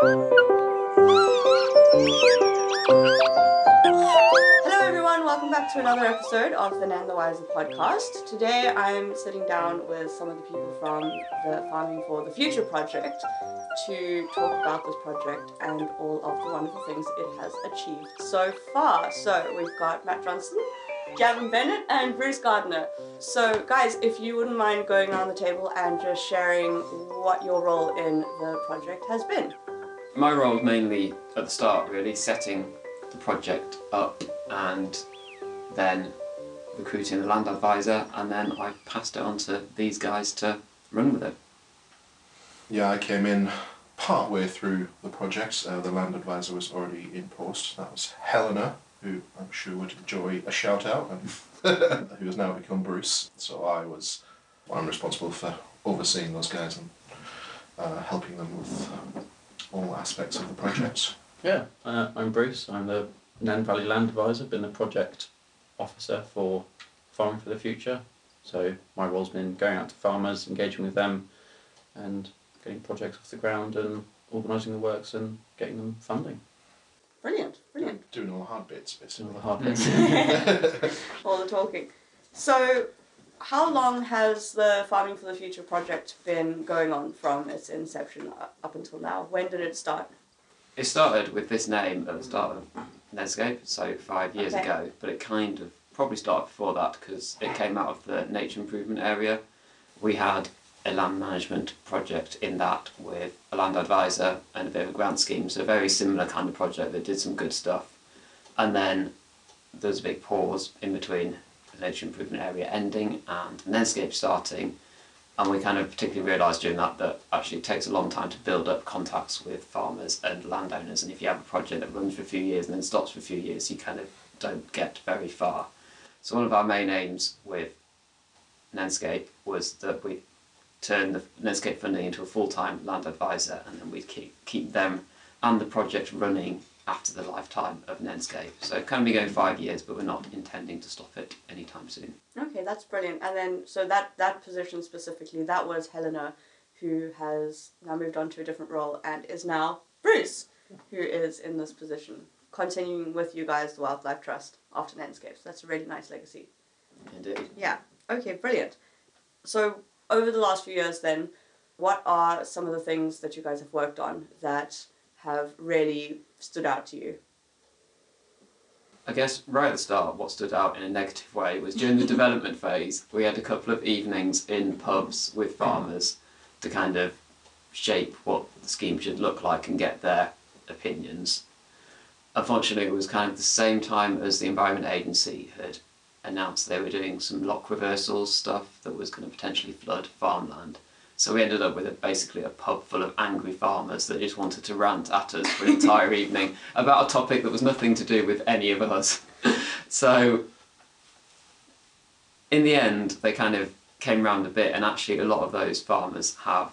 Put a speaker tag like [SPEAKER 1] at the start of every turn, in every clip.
[SPEAKER 1] Hello, everyone. Welcome back to another episode of the Nene the Wiser podcast. Today, I'm sitting down with some of the people from the Farming for the Future project to talk about this project and all of the wonderful things it has achieved so far. So, we've got Matt Johnson, Gavin Bennett, and Bruce Gardner. So, guys, if you wouldn't mind going around the table and just sharing what your role in the project has been.
[SPEAKER 2] My role was mainly at the start, really, setting the project up and then recruiting the land advisor, and then I passed it on to these guys to run with it.
[SPEAKER 3] Yeah, I came in part way through the project. Uh, the land advisor was already in post. That was Helena, who I'm sure would enjoy a shout out, and who has now become Bruce. So I was, I'm responsible for overseeing those guys and uh, helping them with all aspects of the project.
[SPEAKER 4] Yeah, uh, I'm Bruce. I'm the Nene Valley Land Advisor. Been the project officer for Farming for the Future. So my role's been going out to farmers, engaging with them, and getting projects off the ground and organising the works and getting them funding.
[SPEAKER 1] Brilliant, brilliant.
[SPEAKER 3] Doing all the hard bits,
[SPEAKER 4] Some
[SPEAKER 3] basically.
[SPEAKER 4] of the hard bits.
[SPEAKER 1] all the talking. So, how long has the Farming for the Future project been going on from its inception up until now? When did it start?
[SPEAKER 2] It started with this name at the start of Nenescape, so five years
[SPEAKER 1] Okay.
[SPEAKER 2] ago, but it kind of probably started before that because it came out of the nature improvement area. We had a land management project in that with a land advisor and a bit of a grant scheme, so a very similar kind of project that did some good stuff. And then there was a big pause in between nature improvement area ending and Nenescape starting, and we kind of particularly realised during that that actually it takes a long time to build up contacts with farmers and landowners, and if you have a project that runs for a few years and then stops for a few years, you kind of don't get very far. So one of our main aims with Nenescape was that we turn the Nenescape funding into a full-time land advisor, and then we'd keep keep them and the project running after the lifetime of Nenescape. So it can be going five years, but we're not intending to stop it anytime soon.
[SPEAKER 1] Okay, that's brilliant. And then, so that that position specifically, that was Helena, who has now moved on to a different role and is now Bruce, who is in this position, continuing with you guys, the Wildlife Trust, after Landscapes. That's a really nice legacy.
[SPEAKER 2] Indeed.
[SPEAKER 1] Yeah. Okay, brilliant. So over the last few years, then, what are some of the things that you guys have worked on that have really stood out to you?
[SPEAKER 2] I guess right at the start, what stood out in a negative way was during the development phase, we had a couple of evenings in pubs with farmers to kind of shape what the scheme should look like and get their opinions. Unfortunately, it was kind of the same time as the Environment Agency had announced they were doing some lock reversals stuff that was going to potentially flood farmland. So we ended up with a, basically a pub full of angry farmers that just wanted to rant at us for an entire evening about a topic that was nothing to do with any of us. so in the end, they kind of came round a bit, and actually, a lot of those farmers have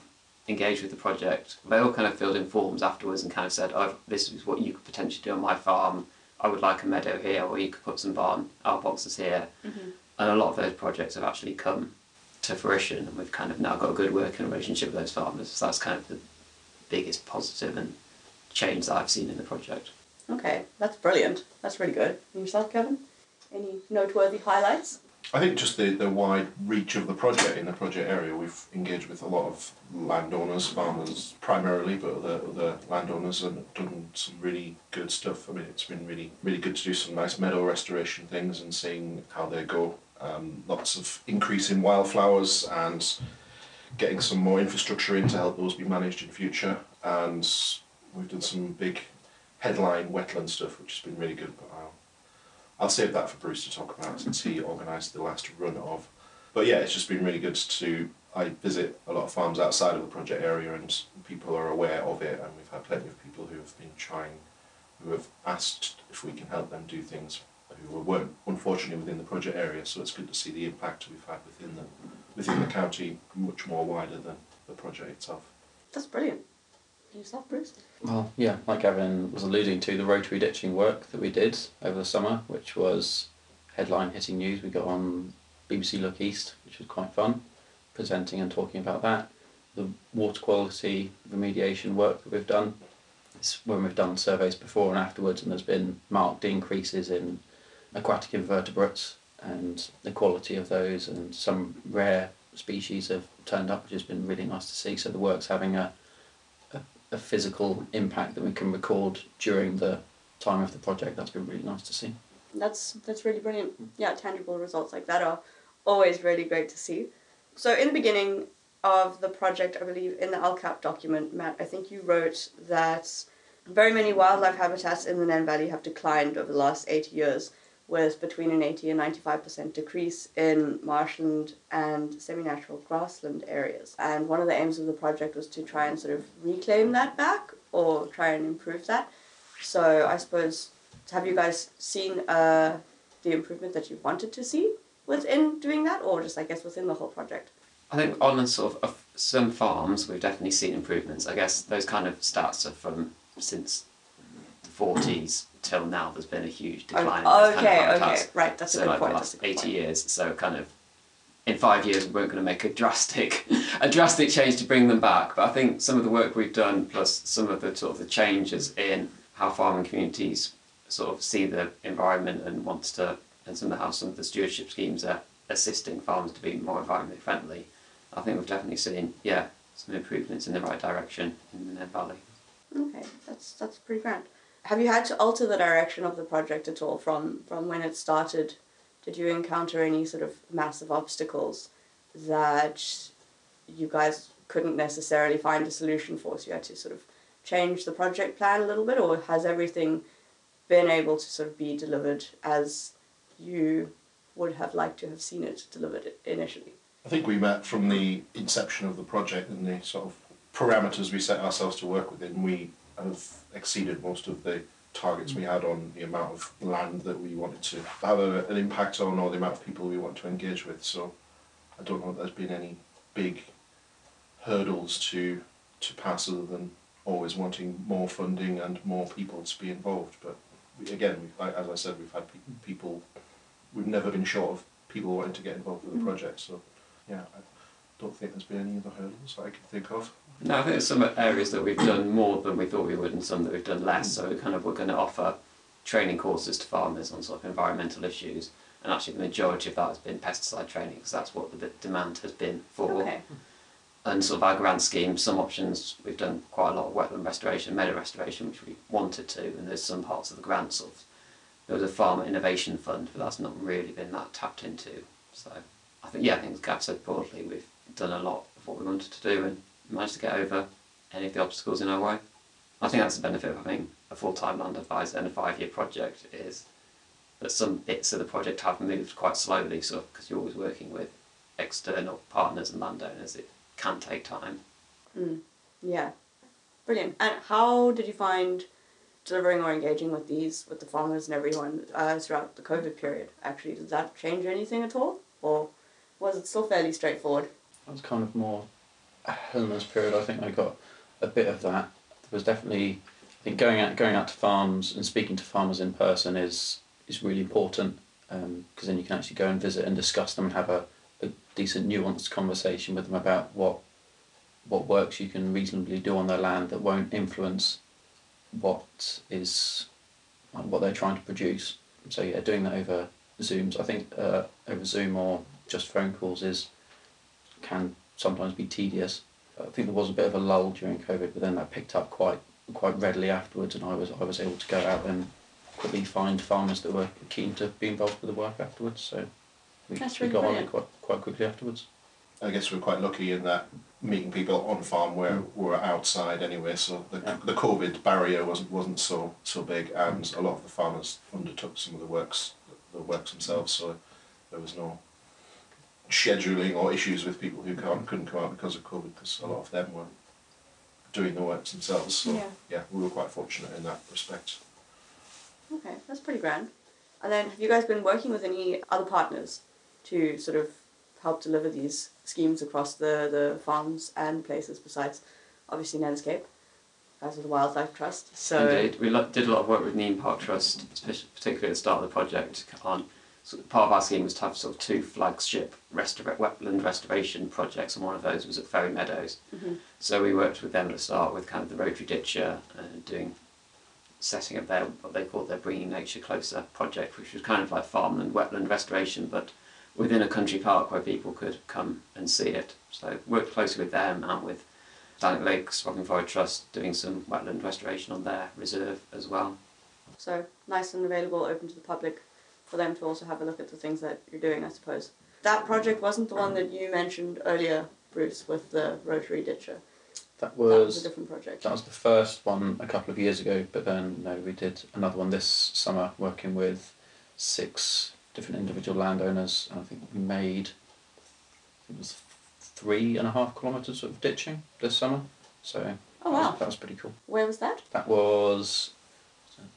[SPEAKER 2] engaged with the project. They all kind of filled in forms afterwards and kind of said, "Oh, this is what you could potentially do on my farm. I would like a meadow here, or you could put some barn owl boxes here." Mm-hmm. And a lot of those projects have actually come to fruition, and we've kind of now got a good working relationship with those farmers. So that's kind of the biggest positive and change that I've seen in the project.
[SPEAKER 1] Okay, that's brilliant. That's really good. And yourself, Kevin? Any noteworthy highlights?
[SPEAKER 3] I think just the, the wide reach of the project in the project area. We've engaged with a lot of landowners, farmers primarily, but other, other landowners and done some really good stuff. I mean, it's been really, really good to do some nice meadow restoration things and seeing how they go. Um, lots of increase in wildflowers and getting some more infrastructure in to help those be managed in future. And we've done some big headline wetland stuff, which has been really good. But I'll I'll save that for Bruce to talk about since he organised the last run of. But yeah, it's just been really good to. I visit a lot of farms outside of the project area, and people are aware of it, and we've had plenty of people who have been trying, who have asked if we can help them do things who weren't unfortunately within the project area. So it's good to see the impact we've had within the within the county, much more wider than the project itself.
[SPEAKER 1] That's brilliant. And yourself, Bruce?
[SPEAKER 4] Well, yeah, like Gavin was alluding to, the rotary ditching work that we did over the summer, which was headline hitting news. We got on BBC Look East, which was quite fun, presenting and talking about that. The water quality remediation work that we've done it's when we've done surveys before and afterwards, and there's been marked increases in aquatic invertebrates and the quality of those, and some rare species have turned up, which has been really nice to see. So the work's having a, a, a physical impact that we can record during the time of the project. That's been really nice to see.
[SPEAKER 1] That's that's really brilliant. Yeah, tangible results like that are always really great to see. So in the beginning of the project, I believe in the LCAP document, Matt, I think you wrote that very many wildlife habitats in the Nene Valley have declined over the last 80 years, with between an 80 and 95% decrease in marshland and semi-natural grassland areas. And one of the aims of the project was to try and sort of reclaim that back or try and improve that. So I suppose, have you guys seen uh, the improvement that you wanted to see within doing that, or just I guess within the whole project?
[SPEAKER 2] I think on sort of, some farms, we've definitely seen improvements. I guess those kind of stats are from since the forties till now. There's been a huge oh, decline. in those
[SPEAKER 1] okay,
[SPEAKER 2] kind of
[SPEAKER 1] okay, right. That's a
[SPEAKER 2] so
[SPEAKER 1] good
[SPEAKER 2] like
[SPEAKER 1] point.
[SPEAKER 2] the last eighty
[SPEAKER 1] point.
[SPEAKER 2] years. So kind of in five years we weren't going to make a drastic a drastic change to bring them back. But I think some of the work we've done, plus some of the sort of the changes in how farming communities sort of see the environment and wants to, and some of how some of the stewardship schemes are assisting farmers to be more environmentally friendly. I think we've definitely seen yeah some improvements in the right direction in the Nene Valley.
[SPEAKER 1] Okay, that's that's pretty grand. Have you had to alter the direction of the project at all from from when it started? Did you encounter any sort of massive obstacles that you guys couldn't necessarily find a solution for? So you had to sort of change the project plan a little bit, or has everything been able to sort of be delivered as you would have liked to have seen it delivered initially?
[SPEAKER 3] I think we met from the inception of the project and the sort of parameters we set ourselves to work within. We have exceeded most of the targets we had on the amount of land that we wanted to have a, an impact on or the amount of people we want to engage with. So I don't know if there's been any big hurdles to to pass other than always wanting more funding and more people to be involved. But we, again, we, like, as I said, we've had pe- people, we've never been short of people wanting to get involved with the
[SPEAKER 1] Mhm.
[SPEAKER 3] project. So yeah, I don't think there's been any other hurdles that I can think of.
[SPEAKER 2] No, I think there's some areas that we've done more than we thought we would, and some that we've done less. So we kind of we're going to offer training courses to farmers on sort of environmental issues, and actually the majority of that has been pesticide training because that's what the demand has been for.
[SPEAKER 1] Okay.
[SPEAKER 2] And sort of our grant scheme, some options we've done quite a lot of wetland restoration, meadow restoration, which we wanted to, and there's some parts of the grant sort of there was a farmer innovation fund, but that's not really been that tapped into. So I think yeah, I think as Gav said broadly, we've done a lot of what we wanted to do and managed to get over any of the obstacles in our way. I think that's the benefit of having a full time land advisor and a five year project is that some bits of the project have moved quite slowly, so because you're always working with external partners and landowners, it can take time.
[SPEAKER 1] Mm. Yeah. Brilliant. And how did you find delivering or engaging with these, with the farmers and everyone uh, throughout the COVID period? Actually, did that change anything at all? Or was it still fairly straightforward?
[SPEAKER 4] That was kind of more Helena's period. I think I got a bit of that. There was definitely, I think going out going out to farms and speaking to farmers in person is is really important because then you can actually go and visit and discuss them and have a, a decent nuanced conversation with them about what what works you can reasonably do on their land that won't influence what is what they're trying to produce. So yeah, doing that over Zooms, I think uh, over Zoom or just phone calls is can sometimes be tedious. I think there was a bit of a lull during COVID, but then that picked up quite quite readily afterwards, and I was I was able to go out and quickly find farmers that were keen to be involved with the work afterwards. So we,
[SPEAKER 1] That's
[SPEAKER 4] we
[SPEAKER 1] really
[SPEAKER 4] got on
[SPEAKER 1] brilliant.
[SPEAKER 4] it quite quite quickly afterwards.
[SPEAKER 3] I guess we're quite lucky in that meeting people on farm where
[SPEAKER 4] Mm.
[SPEAKER 3] we're outside anyway, so the,
[SPEAKER 4] Yeah.
[SPEAKER 3] the COVID barrier wasn't wasn't so so big, and a lot of the farmers undertook some of the works the works themselves, so there was no scheduling or issues with people who can't, couldn't come out because of COVID, because a lot of them weren't doing the works themselves. So
[SPEAKER 1] Yeah.
[SPEAKER 3] yeah, we were quite fortunate in that respect.
[SPEAKER 1] Okay, that's pretty grand. And then have you guys been working with any other partners to sort of help deliver these schemes across the, the farms and places besides obviously Nenescape, As with the Wildlife Trust. So
[SPEAKER 2] Indeed, we lo- did a lot of work with Nene Park Trust, particularly at the start of the project, on So part of our scheme was to have sort of two flagship restora- wetland restoration projects, and one of those was at Ferry Meadows.
[SPEAKER 1] Mhm.
[SPEAKER 2] So we worked with them at the start with kind of the rotary ditcher and doing setting up their what they called their bringing nature closer project, which was kind of like farmland wetland restoration, but within a country park where people could come and see it. So worked closely with them and with Stanwick Lakes Rockingham Forest Trust doing some wetland restoration on their reserve as well.
[SPEAKER 1] So nice and available, open to the public, for them to also have a look at the things that you're doing, I suppose. That project wasn't the one that you mentioned earlier, Bruce, with the rotary ditcher.
[SPEAKER 4] That
[SPEAKER 1] That was a different project.
[SPEAKER 4] that was the first one a couple of years ago, but then no, we did another one this summer, working with six different individual landowners, and I think we made it was three and a half kilometres of ditching this summer. So
[SPEAKER 1] Oh
[SPEAKER 4] that, was,
[SPEAKER 1] wow!
[SPEAKER 4] that was pretty cool.
[SPEAKER 1] Where was that?
[SPEAKER 4] That was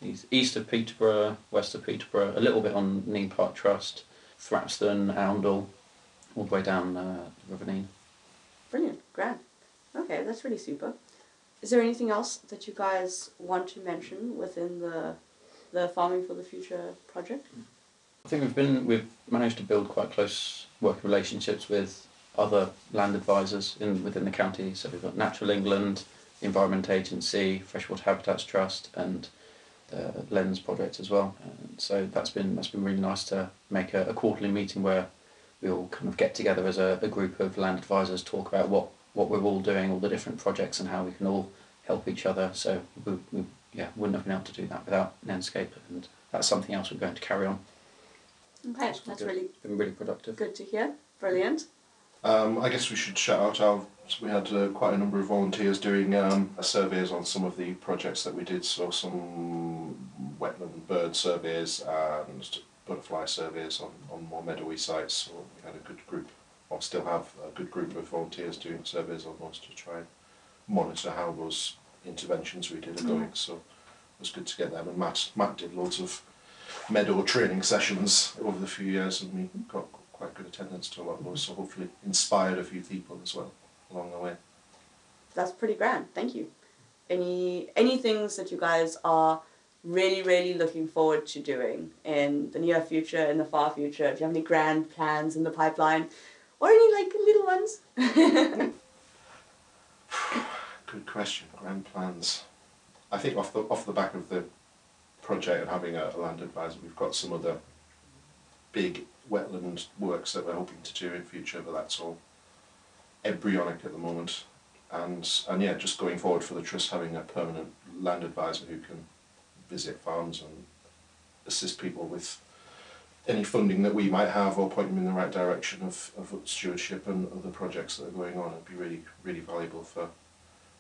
[SPEAKER 4] east- east of Peterborough, west of Peterborough, a little bit on Nene Park Trust, Thrapston, Oundle, all the way down uh, River Nene.
[SPEAKER 1] Brilliant, grand. Okay, that's really super. Is there anything else that you guys want to mention within the the Farming for the Future project?
[SPEAKER 4] I think we've been we've managed to build quite close working relationships with other land advisors in within the county. So we've got Natural England, Environment Agency, Freshwater Habitats Trust, and the Lens Project as well. And so that's been that's been really nice to make a, a quarterly meeting where we all kind of get together as a, a group of land advisors, talk about what what we're all doing, all the different projects, and how we can all help each other. So we, we yeah wouldn't have been able to do that without Nenescape, and that's something else we're going to carry on.
[SPEAKER 1] Okay,
[SPEAKER 4] That's
[SPEAKER 1] that's really
[SPEAKER 4] been really productive.
[SPEAKER 1] good to hear. Brilliant.
[SPEAKER 3] Um, I guess we should shout out our. We had uh, quite a number of volunteers doing um, surveys on some of the projects that we did. So some wetland bird surveys and butterfly surveys on, on more meadowy sites. So we had a good group, or still have a good group of volunteers doing surveys on those to try and monitor how those interventions we did are going. So it was good to get them. And Matt Matt did loads of meadow training sessions over the few years, and we got quite good attendance to a lot of those. So hopefully inspired a few people as well along the way.
[SPEAKER 1] That's pretty grand. Thank you. Any any things that you guys are really really looking forward to doing in the near future, in the far future? Do you have any grand plans in the pipeline, or any like little ones?
[SPEAKER 3] Good question. Grand plans. I think off the off the back of the project and having a, a land advisor, we've got some other big wetland works that we're hoping to do in future, but that's all embryonic at the moment. And and yeah, just going forward for the trust having a permanent land advisor who can visit farms and assist people with any funding that we might have or point them in the right direction of, of stewardship and other projects that are going on. It'd be really, really valuable for,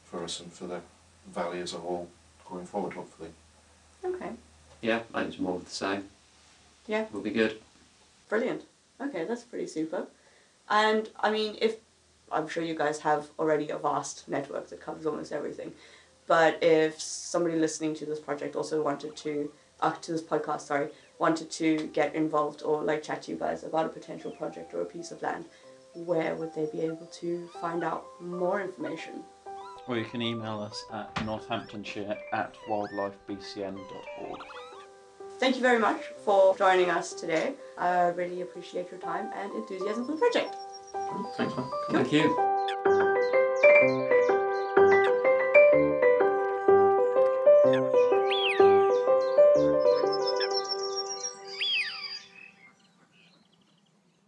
[SPEAKER 3] for us and for the valley as a whole going forward, hopefully.
[SPEAKER 1] okay,
[SPEAKER 2] Yeah, I think it's more of the same.
[SPEAKER 1] Yeah.
[SPEAKER 2] We'll be good.
[SPEAKER 1] Brilliant. Okay, that's pretty super. And I mean, if I'm sure you guys have already a vast network that covers almost everything, but if somebody listening to this project also wanted to, uh, to this podcast, sorry, wanted to get involved or like chat to you guys about a potential project or a piece of land, where would they be able to find out more information?
[SPEAKER 4] Or you can email us at northamptonshire at wildlifebcn.org.
[SPEAKER 1] Thank you very much for joining us today. I really appreciate your time and enthusiasm for the project.
[SPEAKER 4] Thanks, man.
[SPEAKER 2] Thank you.